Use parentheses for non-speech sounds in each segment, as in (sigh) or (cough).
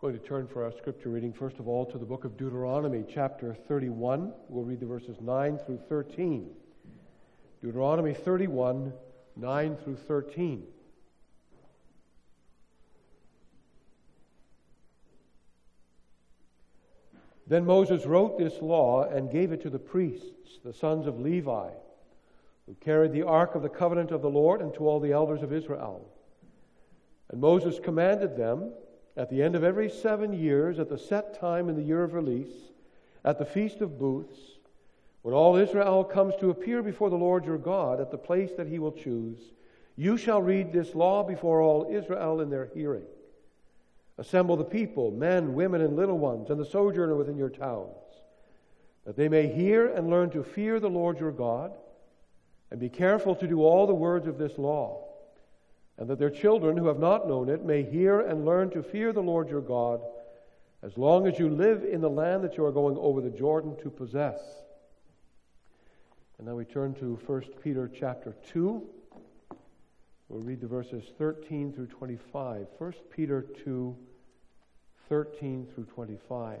going to turn for our scripture reading, first of all, to the book of Deuteronomy, chapter 31. We'll read the verses 9 through 13. Deuteronomy 31, 9 through 13. Then Moses wrote this law and gave it to the priests, the sons of Levi, who carried the ark of the covenant of the Lord, and to all the elders of Israel. And Moses commanded them at the end of every seven years, at the set time in the year of release, at the Feast of Booths, when all Israel comes to appear before the Lord your God at the place that he will choose, you shall read this law before all Israel in their hearing. Assemble the people, men, women, and little ones, and the sojourner within your towns, that they may hear and learn to fear the Lord your God, and be careful to do all the words of this law and that their children who have not known it may hear and learn to fear the Lord your God as long as you live in the land that you are going over the Jordan to possess. And now we turn to 1 Peter chapter 2. We'll read the verses 13 through 25. 1 Peter 2, 13 through 25.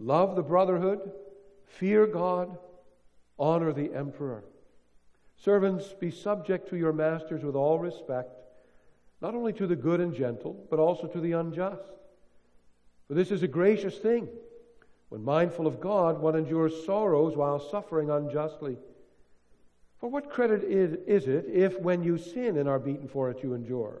Love the brotherhood, fear God, honor the emperor. Servants, be subject to your masters with all respect, not only to the good and gentle, but also to the unjust. For this is a gracious thing. When mindful of God, one endures sorrows while suffering unjustly. For what credit is it if, when you sin and are beaten for it, you endure?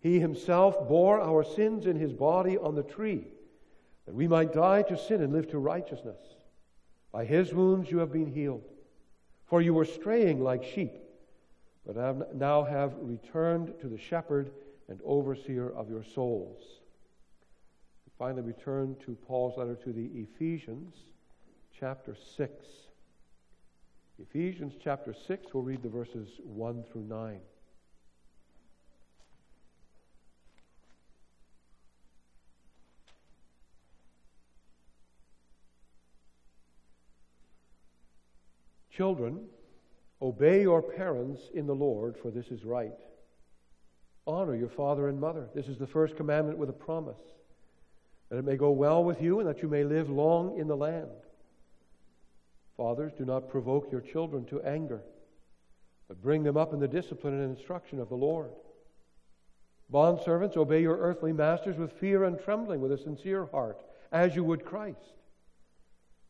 He himself bore our sins in his body on the tree, that we might die to sin and live to righteousness. By his wounds you have been healed. For you were straying like sheep, but now have returned to the shepherd and overseer of your souls. Finally, we turn to Paul's letter to the Ephesians, chapter 6. Ephesians chapter 6, we'll read the verses 1 through 9. Children, obey your parents in the Lord, for this is right. Honor your father and mother. This is the first commandment with a promise that it may go well with you and that you may live long in the land. Fathers, do not provoke your children to anger, but bring them up in the discipline and instruction of the Lord. Bondservants, obey your earthly masters with fear and trembling, with a sincere heart, as you would Christ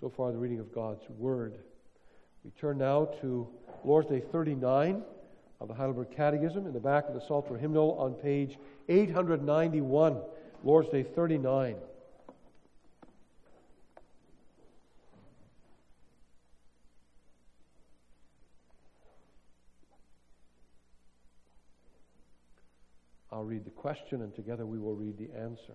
So far, the reading of God's Word. We turn now to Lord's Day 39 of the Heidelberg Catechism in the back of the Psalter hymnal on page 891. Lord's Day 39. I'll read the question and together we will read the answer.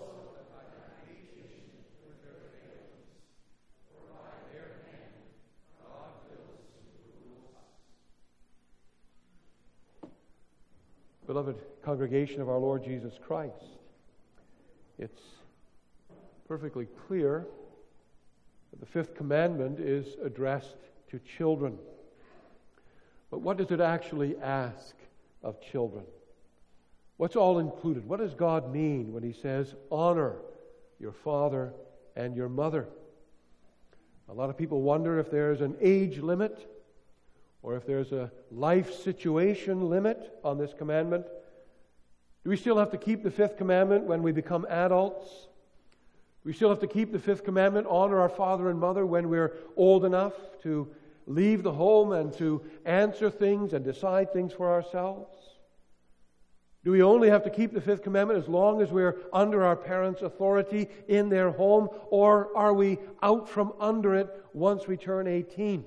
Beloved congregation of our Lord Jesus Christ, it's perfectly clear that the fifth commandment is addressed to children. But what does it actually ask of children? What's all included? What does God mean when He says, honor your father and your mother? A lot of people wonder if there's an age limit or if there's a life situation limit on this commandment. Do we still have to keep the fifth commandment when we become adults? Do we still have to keep the fifth commandment, honor our father and mother, when we're old enough to leave the home and to answer things and decide things for ourselves? Do we only have to keep the fifth commandment as long as we're under our parents' authority in their home, or are we out from under it once we turn 18?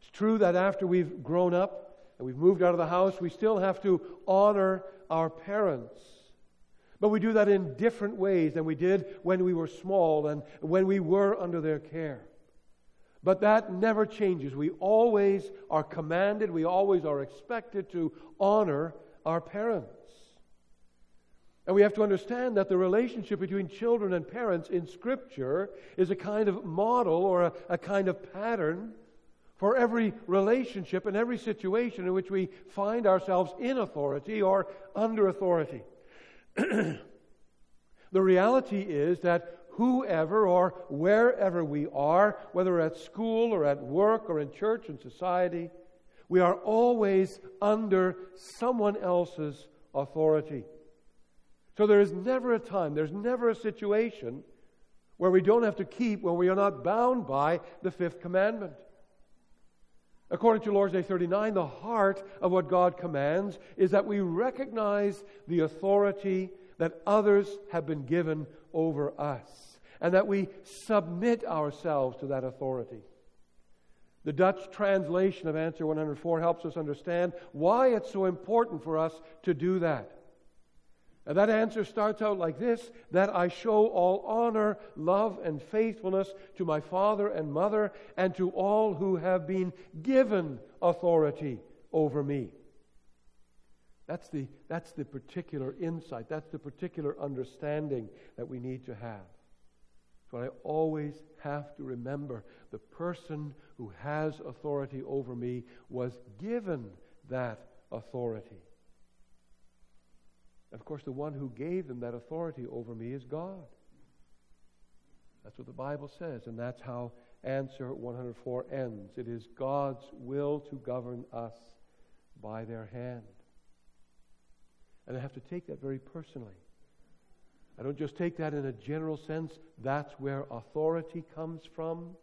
It's true that after we've grown up and we've moved out of the house, we still have to honor our parents. But we do that in different ways than we did when we were small and when we were under their care. But that never changes. We always are commanded, we always are expected to honor our parents. And we have to understand that the relationship between children and parents in Scripture is a kind of model or a, a, kind of pattern for every relationship and every situation in which we find ourselves in authority or under authority. (clears throat) the reality is that whoever or wherever we are, whether at school or at work or in church and society, we are always under someone else's authority. So there is never a time, there's never a situation where we don't have to keep, where we are not bound by the fifth commandment. According to Lord's Day 39, the heart of what God commands is that we recognize the authority that others have been given over us and that we submit ourselves to that authority. The Dutch translation of answer 104 helps us understand why it's so important for us to do that. And that answer starts out like this that I show all honor, love, and faithfulness to my father and mother and to all who have been given authority over me. That's the, that's the particular insight, that's the particular understanding that we need to have. So I always have to remember the person who has authority over me was given that authority. Of course, the one who gave them that authority over me is God. That's what the Bible says, and that's how answer 104 ends. It is God's will to govern us by their hand. And I have to take that very personally. I don't just take that in a general sense, that's where authority comes from.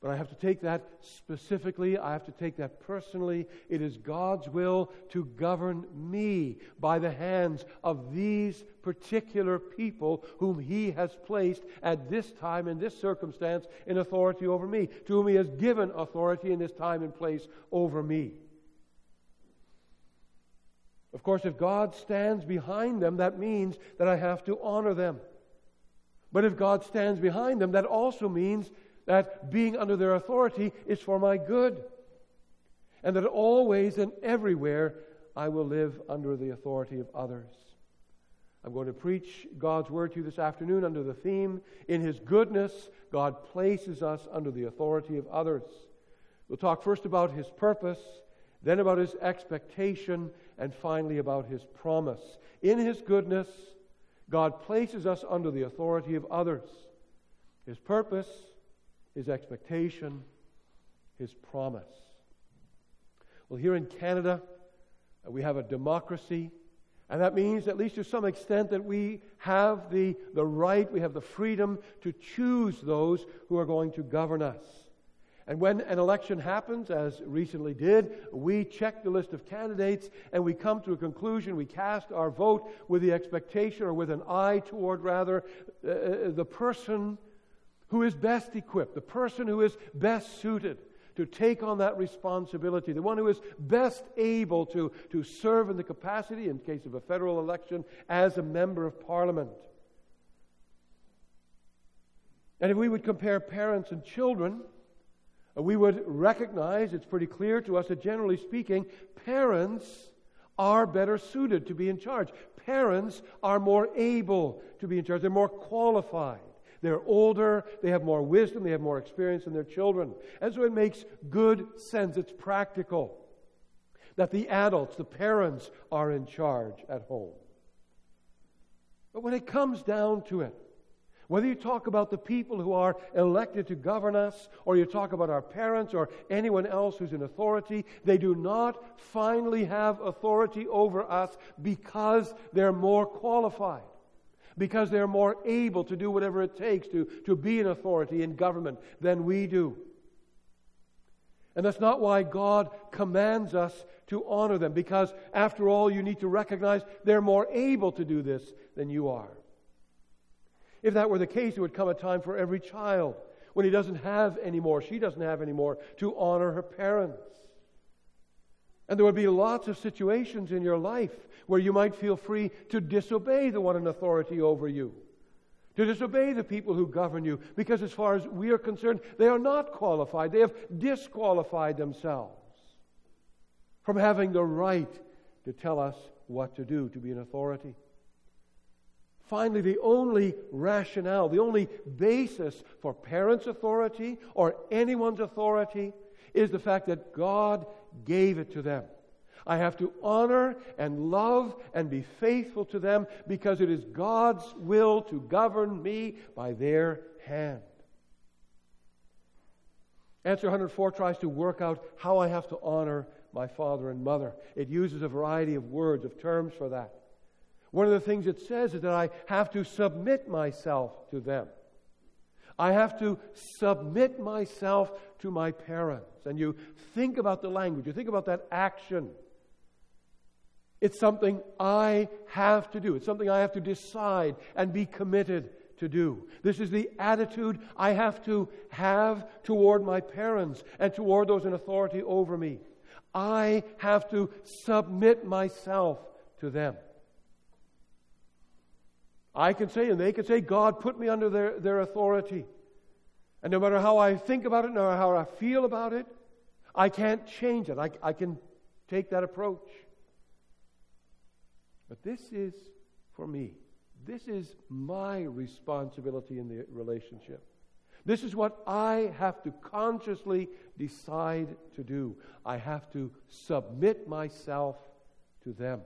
But I have to take that specifically. I have to take that personally. It is God's will to govern me by the hands of these particular people whom He has placed at this time, in this circumstance, in authority over me, to whom He has given authority in this time and place over me. Of course, if God stands behind them, that means that I have to honor them. But if God stands behind them, that also means that being under their authority is for my good. And that always and everywhere I will live under the authority of others. I'm going to preach God's word to you this afternoon under the theme In His goodness, God places us under the authority of others. We'll talk first about His purpose, then about His expectation, and finally about his promise. In his goodness, God places us under the authority of others. His purpose, his expectation, his promise. Well, here in Canada, uh, we have a democracy, and that means, at least to some extent, that we have the, the right, we have the freedom to choose those who are going to govern us. And when an election happens, as recently did, we check the list of candidates and we come to a conclusion. We cast our vote with the expectation, or with an eye toward rather, uh, uh, the person who is best equipped, the person who is best suited to take on that responsibility, the one who is best able to, to serve in the capacity, in case of a federal election, as a member of parliament. And if we would compare parents and children, uh, we would recognize, it's pretty clear to us that generally speaking, parents are better suited to be in charge. Parents are more able to be in charge, they're more qualified. They're older, they have more wisdom, they have more experience than their children. And so it makes good sense, it's practical that the adults, the parents, are in charge at home. But when it comes down to it, whether you talk about the people who are elected to govern us, or you talk about our parents or anyone else who's in authority, they do not finally have authority over us because they're more qualified, because they're more able to do whatever it takes to, to be an authority in government than we do. And that's not why God commands us to honor them, because after all, you need to recognize they're more able to do this than you are. If that were the case, it would come a time for every child when he doesn't have any more, she doesn't have any more, to honor her parents. And there would be lots of situations in your life where you might feel free to disobey the one in authority over you, to disobey the people who govern you, because as far as we are concerned, they are not qualified. They have disqualified themselves from having the right to tell us what to do, to be an authority. Finally, the only rationale, the only basis for parents' authority or anyone's authority is the fact that God gave it to them. I have to honor and love and be faithful to them because it is God's will to govern me by their hand. Answer 104 tries to work out how I have to honor my father and mother. It uses a variety of words, of terms for that. One of the things it says is that I have to submit myself to them. I have to submit myself to my parents. And you think about the language, you think about that action. It's something I have to do. It's something I have to decide and be committed to do. This is the attitude I have to have toward my parents and toward those in authority over me. I have to submit myself to them. I can say, and they can say, God put me under their, their authority. And no matter how I think about it, no matter how I feel about it, I can't change it. I, I can take that approach. But this is for me. This is my responsibility in the relationship. This is what I have to consciously decide to do. I have to submit myself to them.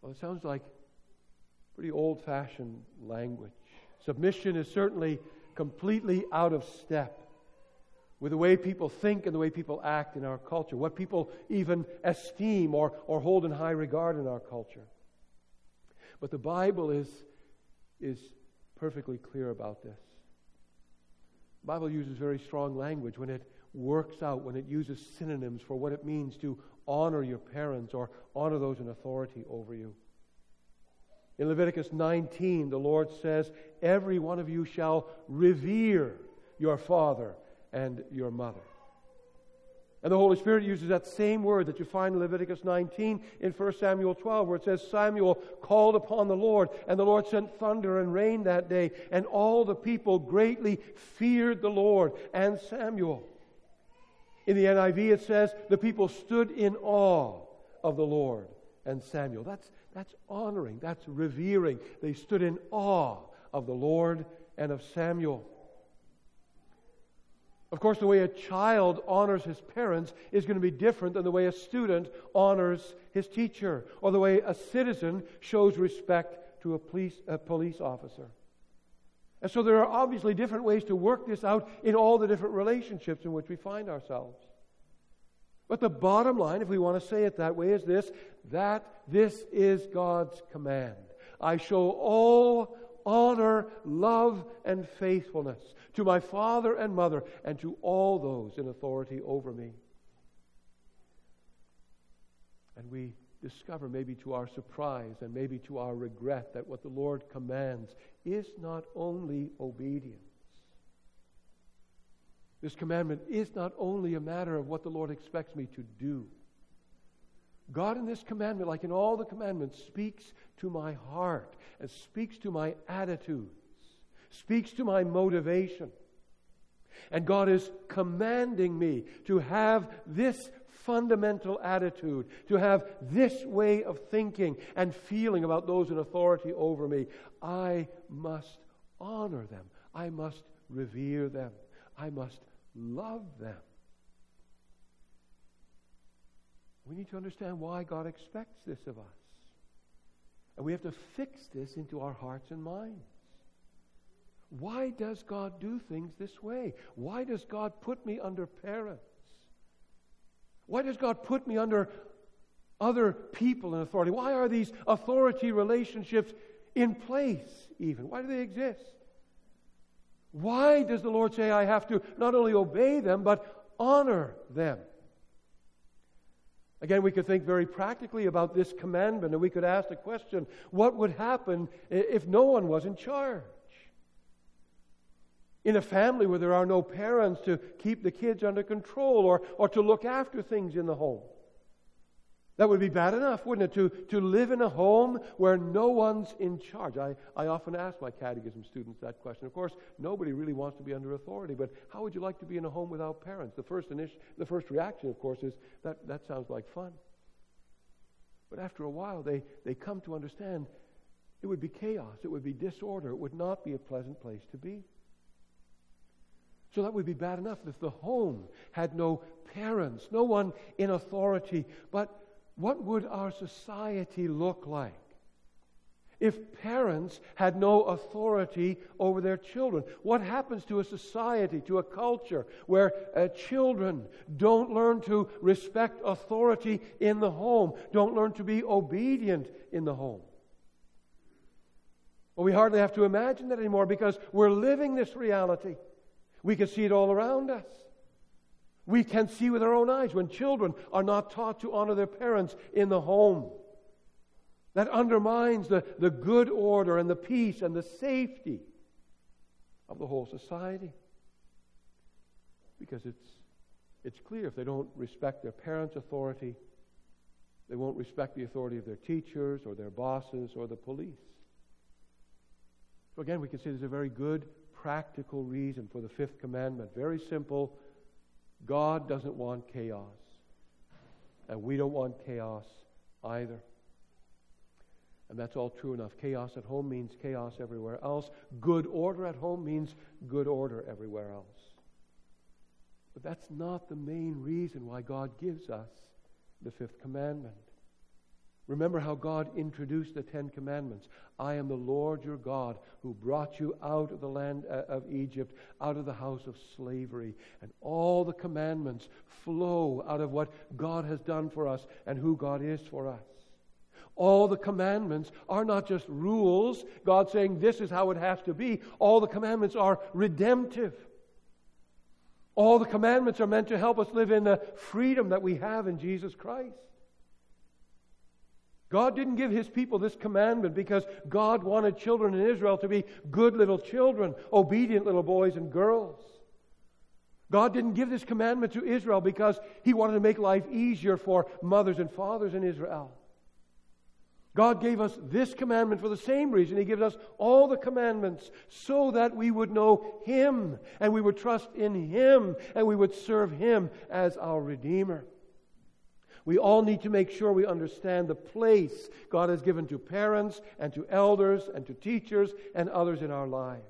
Well, it sounds like pretty old fashioned language. Submission is certainly completely out of step with the way people think and the way people act in our culture, what people even esteem or, or hold in high regard in our culture. But the Bible is, is perfectly clear about this. The Bible uses very strong language when it works out, when it uses synonyms for what it means to honor your parents or honor those in authority over you. In Leviticus 19, the Lord says, Every one of you shall revere your father and your mother. And the Holy Spirit uses that same word that you find in Leviticus 19 in 1 Samuel 12, where it says, Samuel called upon the Lord, and the Lord sent thunder and rain that day, and all the people greatly feared the Lord and Samuel. In the NIV, it says, the people stood in awe of the Lord and Samuel. That's, that's honoring, that's revering. They stood in awe of the Lord and of Samuel. Of course, the way a child honors his parents is going to be different than the way a student honors his teacher, or the way a citizen shows respect to a police, a police officer. And so there are obviously different ways to work this out in all the different relationships in which we find ourselves. But the bottom line, if we want to say it that way, is this that this is God's command. I show all honor, love, and faithfulness to my father and mother and to all those in authority over me. And we discover, maybe to our surprise and maybe to our regret, that what the Lord commands is not only obedience, This commandment is not only a matter of what the Lord expects me to do. God in this commandment, like in all the commandments, speaks to my heart and speaks to my attitudes, speaks to my motivation. And God is commanding me to have this fundamental attitude, to have this way of thinking and feeling about those in authority over me. I must honor them. I must revere them. I must love them. We need to understand why God expects this of us. And we have to fix this into our hearts and minds. Why does God do things this way? Why does God put me under parents? Why does God put me under other people in authority? Why are these authority relationships in place, even? Why do they exist? Why does the Lord say I have to not only obey them, but honor them? Again, we could think very practically about this commandment, and we could ask the question what would happen if no one was in charge? In a family where there are no parents to keep the kids under control or, or to look after things in the home. That would be bad enough, wouldn't it? To, to live in a home where no one's in charge. I, I often ask my catechism students that question. Of course, nobody really wants to be under authority, but how would you like to be in a home without parents? The first, initi- the first reaction, of course, is that, that sounds like fun. But after a while, they, they come to understand it would be chaos, it would be disorder, it would not be a pleasant place to be. So that would be bad enough if the home had no parents, no one in authority, but what would our society look like if parents had no authority over their children? What happens to a society, to a culture where uh, children don't learn to respect authority in the home, don't learn to be obedient in the home? Well, we hardly have to imagine that anymore because we're living this reality. We can see it all around us. We can see with our own eyes when children are not taught to honor their parents in the home. That undermines the, the good order and the peace and the safety of the whole society. Because it's, it's clear if they don't respect their parents' authority, they won't respect the authority of their teachers or their bosses or the police. So again, we can see there's a very good practical reason for the fifth commandment. Very simple God doesn't want chaos. And we don't want chaos either. And that's all true enough. Chaos at home means chaos everywhere else. Good order at home means good order everywhere else. But that's not the main reason why God gives us the fifth commandment. Remember how God introduced the Ten Commandments. I am the Lord your God who brought you out of the land uh, of Egypt, out of the house of slavery. And all the commandments flow out of what God has done for us and who God is for us. All the commandments are not just rules, God saying this is how it has to be. All the commandments are redemptive. All the commandments are meant to help us live in the freedom that we have in Jesus Christ. God didn't give his people this commandment because God wanted children in Israel to be good little children, obedient little boys and girls. God didn't give this commandment to Israel because he wanted to make life easier for mothers and fathers in Israel. God gave us this commandment for the same reason. He gives us all the commandments so that we would know Him and we would trust in Him and we would serve Him as our Redeemer. We all need to make sure we understand the place God has given to parents and to elders and to teachers and others in our lives.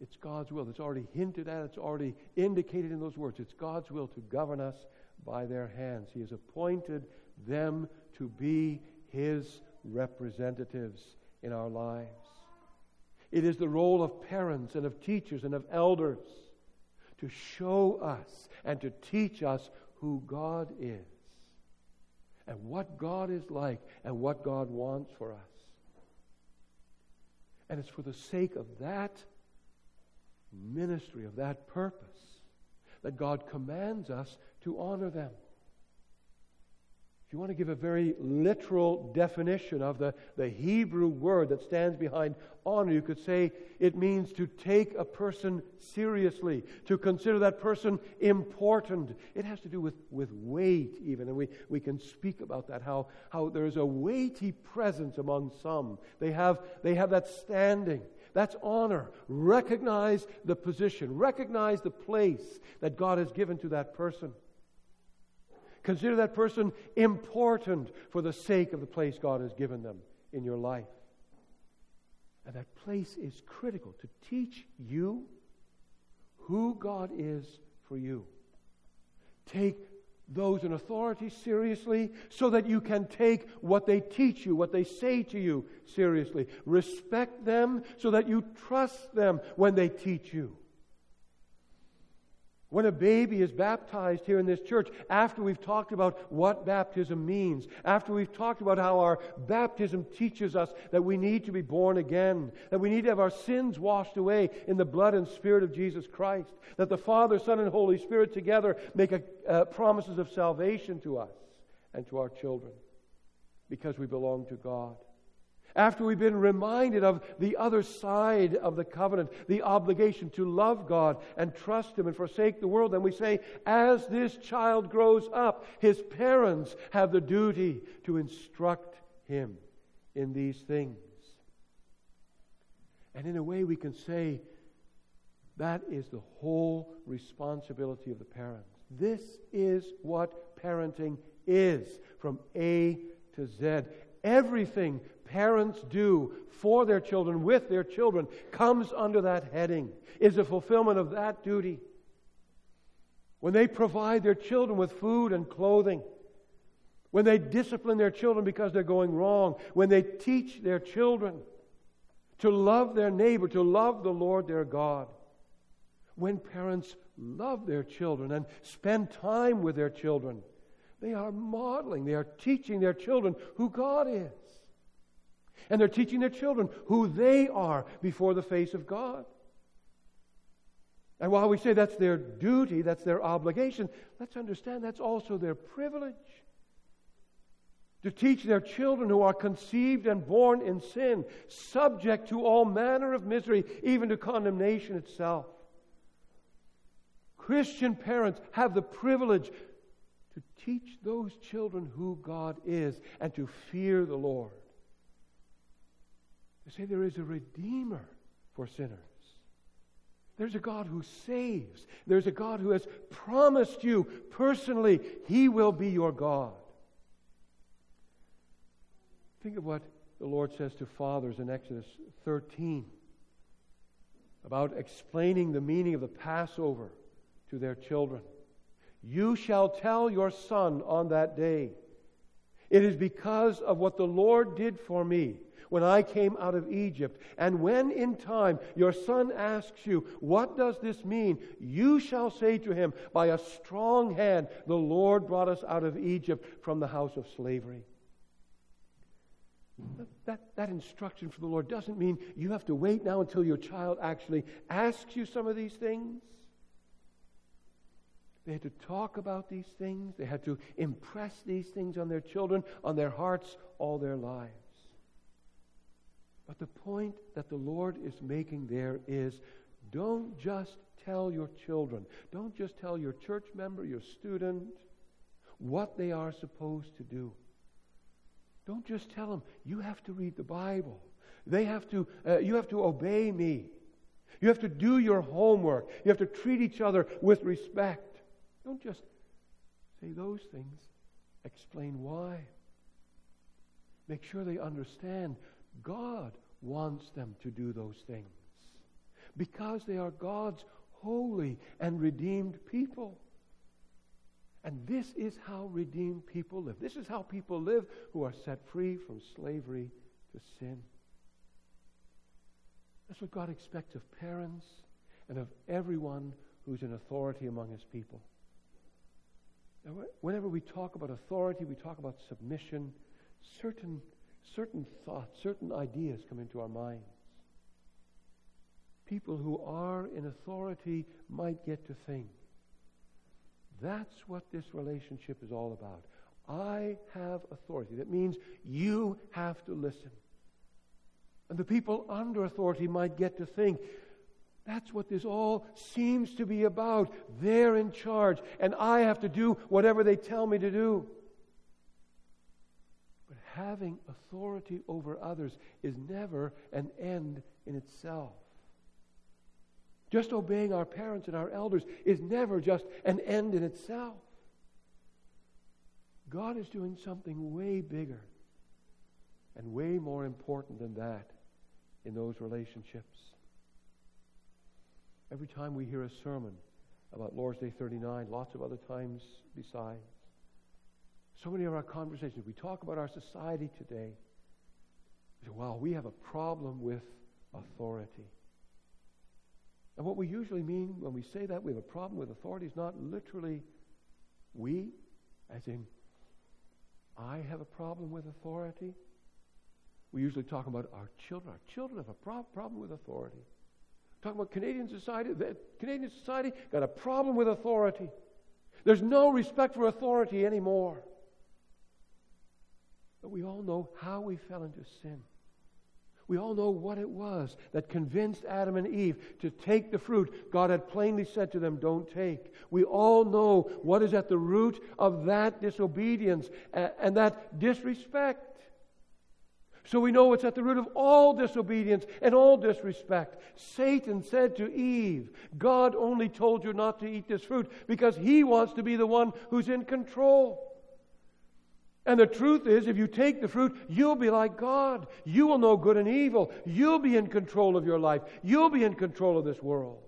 It's God's will. It's already hinted at, it's already indicated in those words. It's God's will to govern us by their hands. He has appointed them to be His representatives in our lives. It is the role of parents and of teachers and of elders to show us and to teach us who God is and what God is like and what God wants for us. And it's for the sake of that ministry, of that purpose, that God commands us to honor them. If you want to give a very literal definition of the, the Hebrew word that stands behind honor, you could say it means to take a person seriously, to consider that person important. It has to do with, with weight, even, and we, we can speak about that, how, how there's a weighty presence among some. They have, they have that standing. That's honor. Recognize the position, recognize the place that God has given to that person. Consider that person important for the sake of the place God has given them in your life. And that place is critical to teach you who God is for you. Take those in authority seriously so that you can take what they teach you, what they say to you seriously. Respect them so that you trust them when they teach you. When a baby is baptized here in this church, after we've talked about what baptism means, after we've talked about how our baptism teaches us that we need to be born again, that we need to have our sins washed away in the blood and spirit of Jesus Christ, that the Father, Son, and Holy Spirit together make a, uh, promises of salvation to us and to our children because we belong to God after we've been reminded of the other side of the covenant, the obligation to love God and trust Him and forsake the world, then we say, as this child grows up, his parents have the duty to instruct him in these things. And in a way, we can say that is the whole responsibility of the parents. This is what parenting is from A to Z. Everything parents do for their children, with their children, comes under that heading, is a fulfillment of that duty. When they provide their children with food and clothing, when they discipline their children because they're going wrong, when they teach their children to love their neighbor, to love the Lord their God, when parents love their children and spend time with their children, they are modeling, they are teaching their children who God is. And they're teaching their children who they are before the face of God. And while we say that's their duty, that's their obligation, let's understand that's also their privilege. To teach their children who are conceived and born in sin, subject to all manner of misery, even to condemnation itself. Christian parents have the privilege to teach those children who God is and to fear the Lord. Say there is a Redeemer for sinners. There's a God who saves. There's a God who has promised you personally, He will be your God. Think of what the Lord says to fathers in Exodus 13 about explaining the meaning of the Passover to their children. You shall tell your son on that day, It is because of what the Lord did for me when I came out of Egypt. And when in time your son asks you, What does this mean? you shall say to him, By a strong hand the Lord brought us out of Egypt from the house of slavery. That, that instruction from the Lord doesn't mean you have to wait now until your child actually asks you some of these things. They had to talk about these things. They had to impress these things on their children, on their hearts, all their lives. But the point that the Lord is making there is don't just tell your children, don't just tell your church member, your student, what they are supposed to do. Don't just tell them, you have to read the Bible. They have to, uh, you have to obey me. You have to do your homework. You have to treat each other with respect. Don't just say those things. Explain why. Make sure they understand God wants them to do those things because they are God's holy and redeemed people. And this is how redeemed people live. This is how people live who are set free from slavery to sin. That's what God expects of parents and of everyone who's in authority among his people. Now, whenever we talk about authority, we talk about submission, certain certain thoughts, certain ideas come into our minds. People who are in authority might get to think that's what this relationship is all about. I have authority. That means you have to listen. And the people under authority might get to think, that's what this all seems to be about. They're in charge, and I have to do whatever they tell me to do. Having authority over others is never an end in itself. Just obeying our parents and our elders is never just an end in itself. God is doing something way bigger and way more important than that in those relationships. Every time we hear a sermon about Lord's Day 39, lots of other times besides, so many of our conversations, we talk about our society today. We say, well, we have a problem with authority. And what we usually mean when we say that we have a problem with authority is not literally we, as in I have a problem with authority. We usually talk about our children. Our children have a pro- problem with authority. Talking about Canadian society. Canadian society got a problem with authority. There's no respect for authority anymore. But we all know how we fell into sin. We all know what it was that convinced Adam and Eve to take the fruit God had plainly said to them, don't take. We all know what is at the root of that disobedience and that disrespect. So we know it's at the root of all disobedience and all disrespect. Satan said to Eve, God only told you not to eat this fruit because he wants to be the one who's in control. And the truth is, if you take the fruit, you'll be like God. You will know good and evil. You'll be in control of your life. You'll be in control of this world.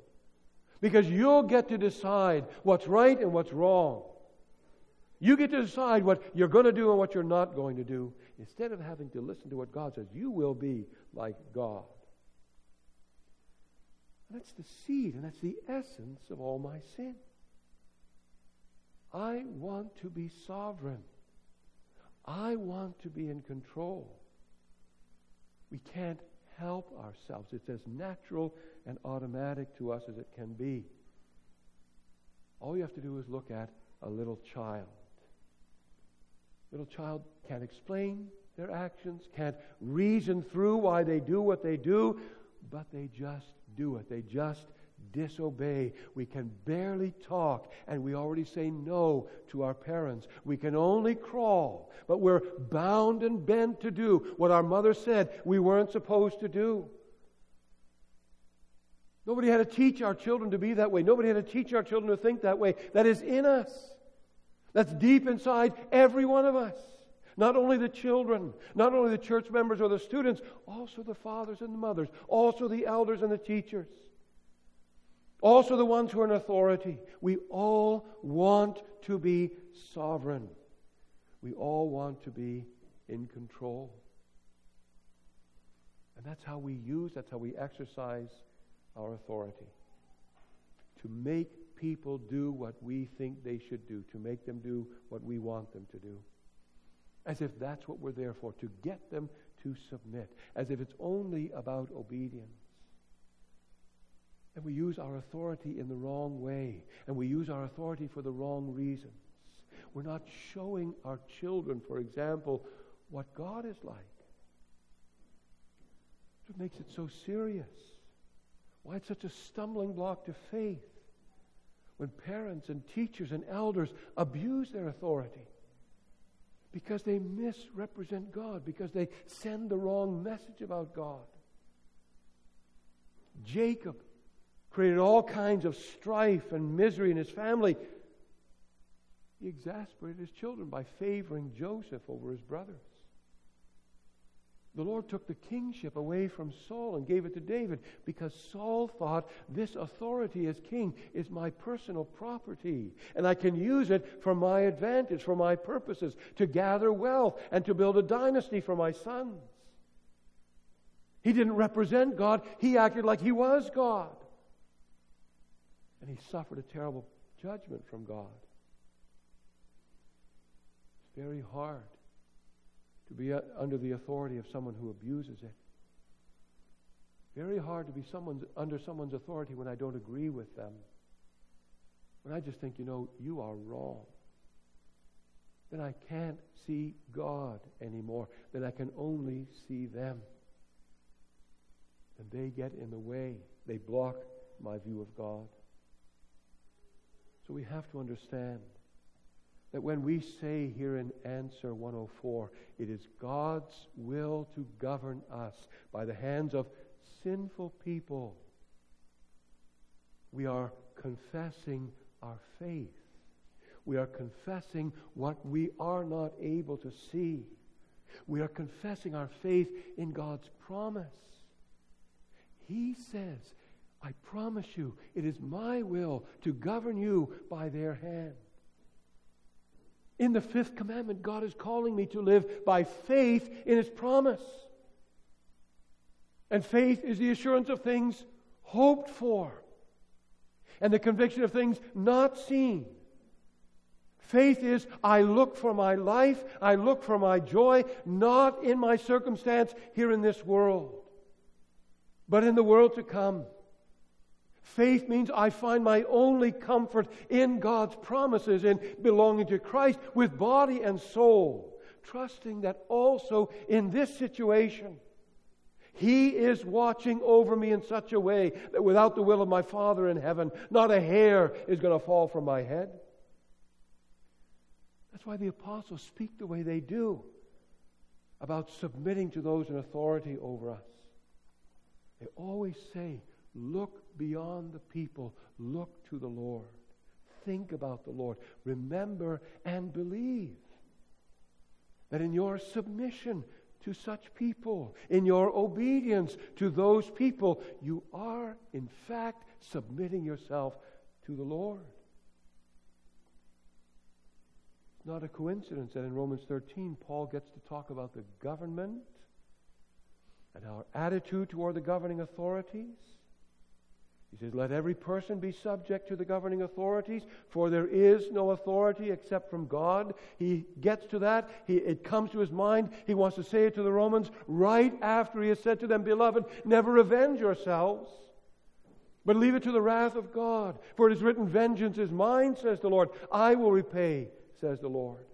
Because you'll get to decide what's right and what's wrong. You get to decide what you're going to do and what you're not going to do. Instead of having to listen to what God says, you will be like God. That's the seed, and that's the essence of all my sin. I want to be sovereign. I want to be in control. We can't help ourselves. It's as natural and automatic to us as it can be. All you have to do is look at a little child. Little child can't explain their actions, can't reason through why they do what they do, but they just do it. They just disobey. We can barely talk, and we already say no to our parents. We can only crawl, but we're bound and bent to do what our mother said we weren't supposed to do. Nobody had to teach our children to be that way. Nobody had to teach our children to think that way. That is in us. That's deep inside every one of us. Not only the children, not only the church members or the students, also the fathers and the mothers, also the elders and the teachers. Also, the ones who are in authority. We all want to be sovereign. We all want to be in control. And that's how we use, that's how we exercise our authority. To make people do what we think they should do, to make them do what we want them to do. As if that's what we're there for, to get them to submit. As if it's only about obedience. And we use our authority in the wrong way. And we use our authority for the wrong reasons. We're not showing our children, for example, what God is like. What makes it so serious. Why it's such a stumbling block to faith when parents and teachers and elders abuse their authority because they misrepresent God, because they send the wrong message about God. Jacob created all kinds of strife and misery in his family. He exasperated his children by favoring Joseph over his brothers. The Lord took the kingship away from Saul and gave it to David because Saul thought this authority as king is my personal property and I can use it for my advantage, for my purposes, to gather wealth and to build a dynasty for my sons. He didn't represent God, he acted like he was God. And he suffered a terrible judgment from God. It's very hard to be uh, under the authority of someone who abuses it. Very hard to be someone's, under someone's authority when I don't agree with them. When I just think, you know, you are wrong. then I can't see God anymore. Then I can only see them. And they get in the way, they block my view of God. So we have to understand that when we say here in answer 104, it is God's will to govern us by the hands of sinful people, we are confessing our faith. We are confessing what we are not able to see. We are confessing our faith in God's promise. He says, I promise you, it is my will to govern you by their hand. In the fifth commandment, God is calling me to live by faith in His promise. And faith is the assurance of things hoped for and the conviction of things not seen. Faith is I look for my life, I look for my joy, not in my circumstance here in this world, but in the world to come. Faith means I find my only comfort in God's promises, in belonging to Christ with body and soul, trusting that also in this situation, He is watching over me in such a way that without the will of my Father in heaven, not a hair is going to fall from my head. That's why the apostles speak the way they do about submitting to those in authority over us. They always say, Look beyond the people. Look to the Lord. Think about the Lord. Remember and believe that in your submission to such people, in your obedience to those people, you are, in fact, submitting yourself to the Lord. It's not a coincidence that in Romans 13, Paul gets to talk about the government and our attitude toward the governing authorities. He says, Let every person be subject to the governing authorities, for there is no authority except from God. He gets to that. He, it comes to his mind. He wants to say it to the Romans right after he has said to them, Beloved, never avenge yourselves, but leave it to the wrath of God. For it is written, Vengeance is mine, says the Lord. I will repay, says the Lord.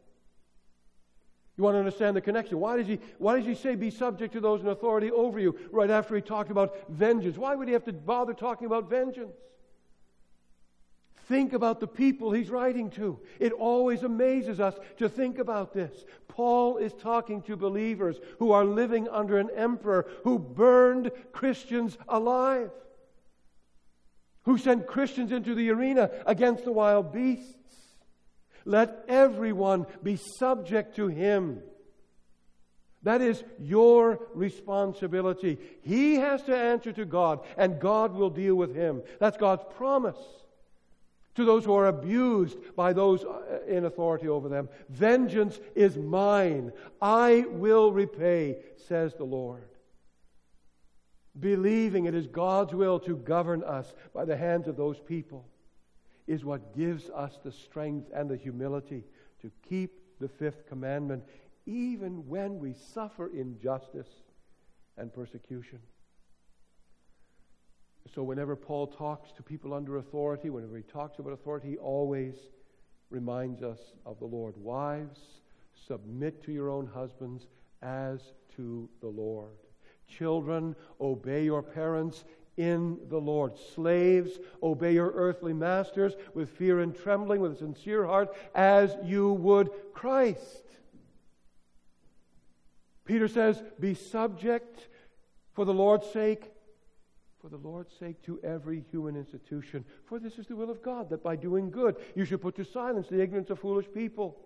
You want to understand the connection. Why does, he, why does he say be subject to those in authority over you right after he talked about vengeance? Why would he have to bother talking about vengeance? Think about the people he's writing to. It always amazes us to think about this. Paul is talking to believers who are living under an emperor who burned Christians alive, who sent Christians into the arena against the wild beasts. Let everyone be subject to him. That is your responsibility. He has to answer to God, and God will deal with him. That's God's promise to those who are abused by those uh, in authority over them. Vengeance is mine. I will repay, says the Lord. Believing it is God's will to govern us by the hands of those people is what gives us the strength and the humility to keep the fifth commandment even when we suffer injustice and persecution. So, whenever Paul talks to people under authority, whenever he talks about authority, he always reminds us of the Lord. Wives, submit to your own husbands as to the Lord. Children, obey your parents in the Lord. Slaves, obey your earthly masters with fear and trembling, with a sincere heart, as you would Christ. Peter says, Be subject for the Lord's sake, for the Lord's sake, to every human institution. For this is the will of God, that by doing good you should put to silence the ignorance of foolish people.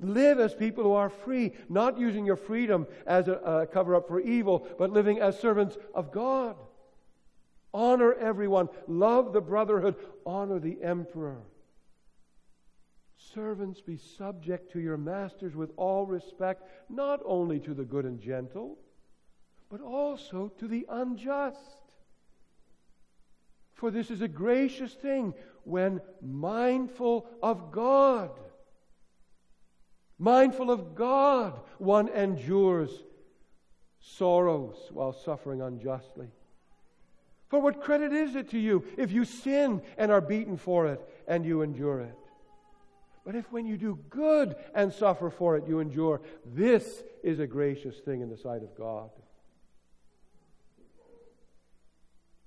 Live as people who are free, not using your freedom as a, a cover up for evil, but living as servants of God. Honor everyone. Love the brotherhood. Honor the emperor. Servants, be subject to your masters with all respect, not only to the good and gentle, but also to the unjust. For this is a gracious thing when mindful of God. Mindful of God, one endures sorrows while suffering unjustly. For what credit is it to you if you sin and are beaten for it and you endure it? But if when you do good and suffer for it, you endure, this is a gracious thing in the sight of God.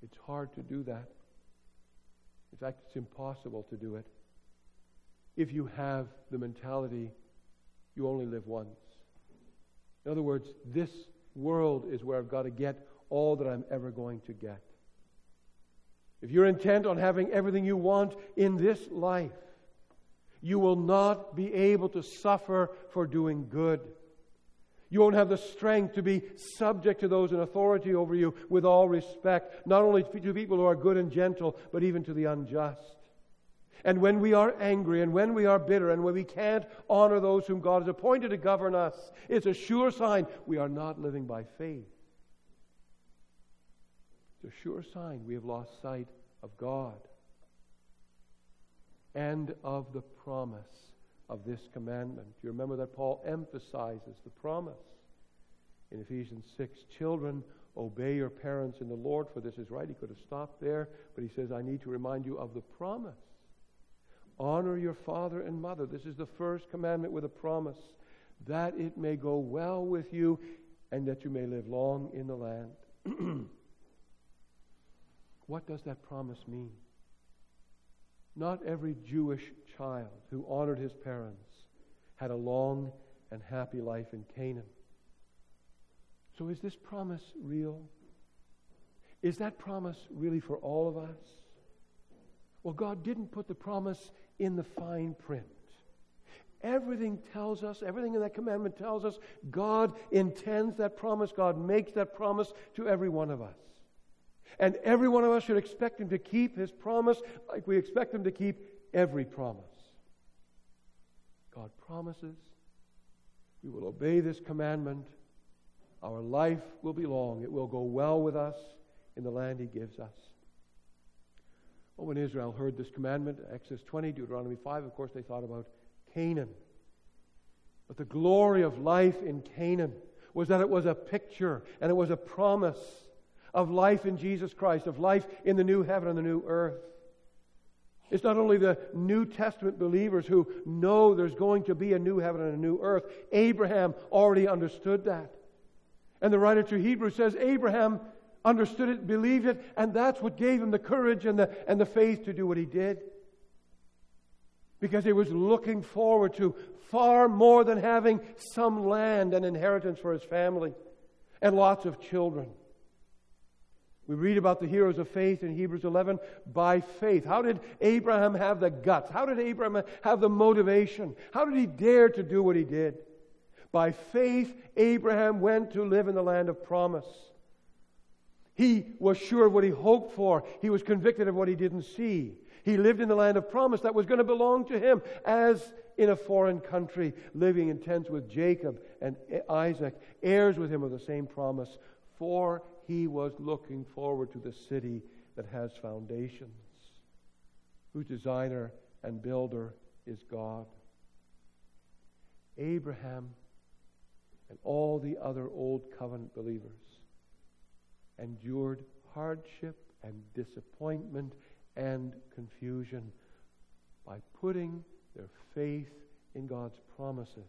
It's hard to do that. In fact, it's impossible to do it if you have the mentality you only live once. In other words, this world is where I've got to get all that I'm ever going to get. If you're intent on having everything you want in this life, you will not be able to suffer for doing good. You won't have the strength to be subject to those in authority over you with all respect, not only to people who are good and gentle, but even to the unjust. And when we are angry and when we are bitter and when we can't honor those whom God has appointed to govern us, it's a sure sign we are not living by faith. A sure sign we have lost sight of God and of the promise of this commandment. You remember that Paul emphasizes the promise in Ephesians 6 Children, obey your parents in the Lord, for this is right. He could have stopped there, but he says, I need to remind you of the promise. Honor your father and mother. This is the first commandment with a promise that it may go well with you and that you may live long in the land. (clears throat) what does that promise mean? Not every Jewish child who honored his parents had a long and happy life in Canaan. So, is this promise real? Is that promise really for all of us? Well, God didn't put the promise in the fine print. Everything tells us, everything in that commandment tells us, God intends that promise. God makes that promise to every one of us. And every one of us should expect Him to keep His promise like we expect Him to keep every promise. God promises we will obey this commandment. Our life will be long. It will go well with us in the land He gives us. Well, when Israel heard this commandment, Exodus 20, Deuteronomy 5, of course, they thought about Canaan. But the glory of life in Canaan was that it was a picture and it was a promise of life in Jesus Christ, of life in the new heaven and the new earth. It's not only the New Testament believers who know there's going to be a new heaven and a new earth. Abraham already understood that. And the writer to Hebrews says Abraham understood it, believed it, and that's what gave him the courage and the, and the faith to do what he did. Because he was looking forward to far more than having some land and inheritance for his family and lots of children. We read about the heroes of faith in Hebrews 11 by faith. How did Abraham have the guts? How did Abraham have the motivation? How did he dare to do what he did? By faith, Abraham went to live in the land of promise. He was sure of what he hoped for. He was convicted of what he didn't see. He lived in the land of promise that was going to belong to him as in a foreign country, living in tents with Jacob and Isaac, heirs with him of the same promise. For he was looking forward to the city that has foundations, whose designer and builder is God. Abraham and all the other old covenant believers endured hardship and disappointment and confusion by putting their faith in God's promises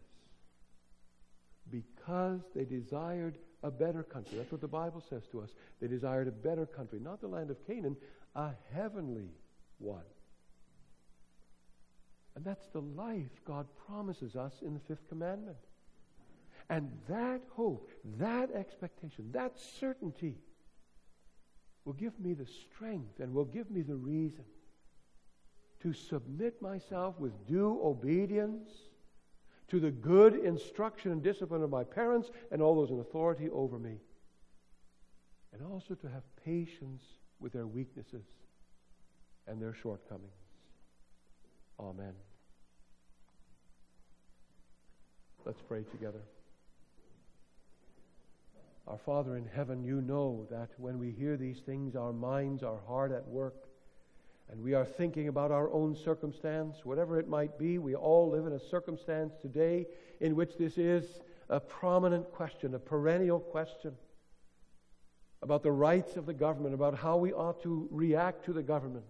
because they desired a better country. That's what the Bible says to us. They desired a better country, not the land of Canaan, a heavenly one. And that's the life God promises us in the fifth commandment. And that hope, that expectation, that certainty will give me the strength and will give me the reason to submit myself with due obedience to the good instruction and discipline of my parents and all those in authority over me. And also to have patience with their weaknesses and their shortcomings. Amen. Let's pray together. Our Father in heaven, you know that when we hear these things, our minds are hard at work and we are thinking about our own circumstance, whatever it might be, we all live in a circumstance today in which this is a prominent question, a perennial question about the rights of the government, about how we ought to react to the government.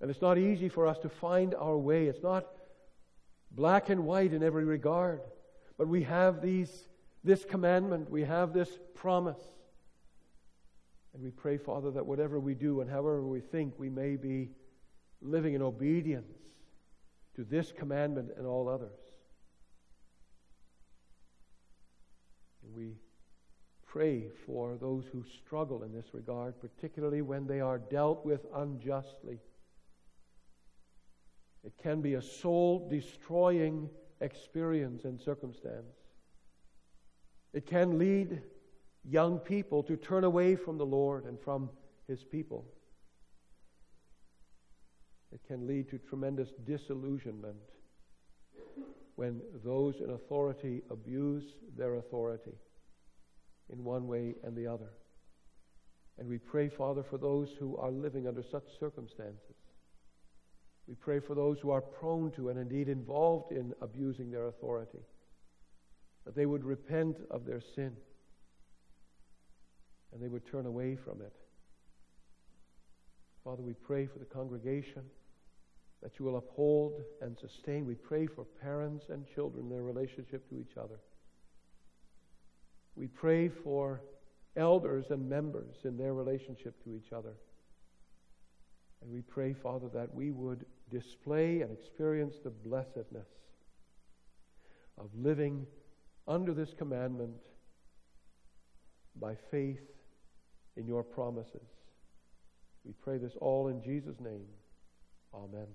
And it's not easy for us to find our way. It's not black and white in every regard. But we have these, this commandment, we have this promise. And we pray, Father, that whatever we do and however we think, we may be living in obedience to this commandment and all others. And we pray for those who struggle in this regard, particularly when they are dealt with unjustly. It can be a soul destroying experience and circumstance. It can lead young people to turn away from the Lord and from His people. It can lead to tremendous disillusionment when those in authority abuse their authority in one way and the other. And we pray, Father, for those who are living under such circumstances. We pray for those who are prone to and indeed involved in abusing their authority, that they would repent of their sin and they would turn away from it. Father, we pray for the congregation that you will uphold and sustain. We pray for parents and children, their relationship to each other. We pray for elders and members in their relationship to each other. And we pray, Father, that we would display and experience the blessedness of living under this commandment by faith in your promises. We pray this all in Jesus' name. Amen.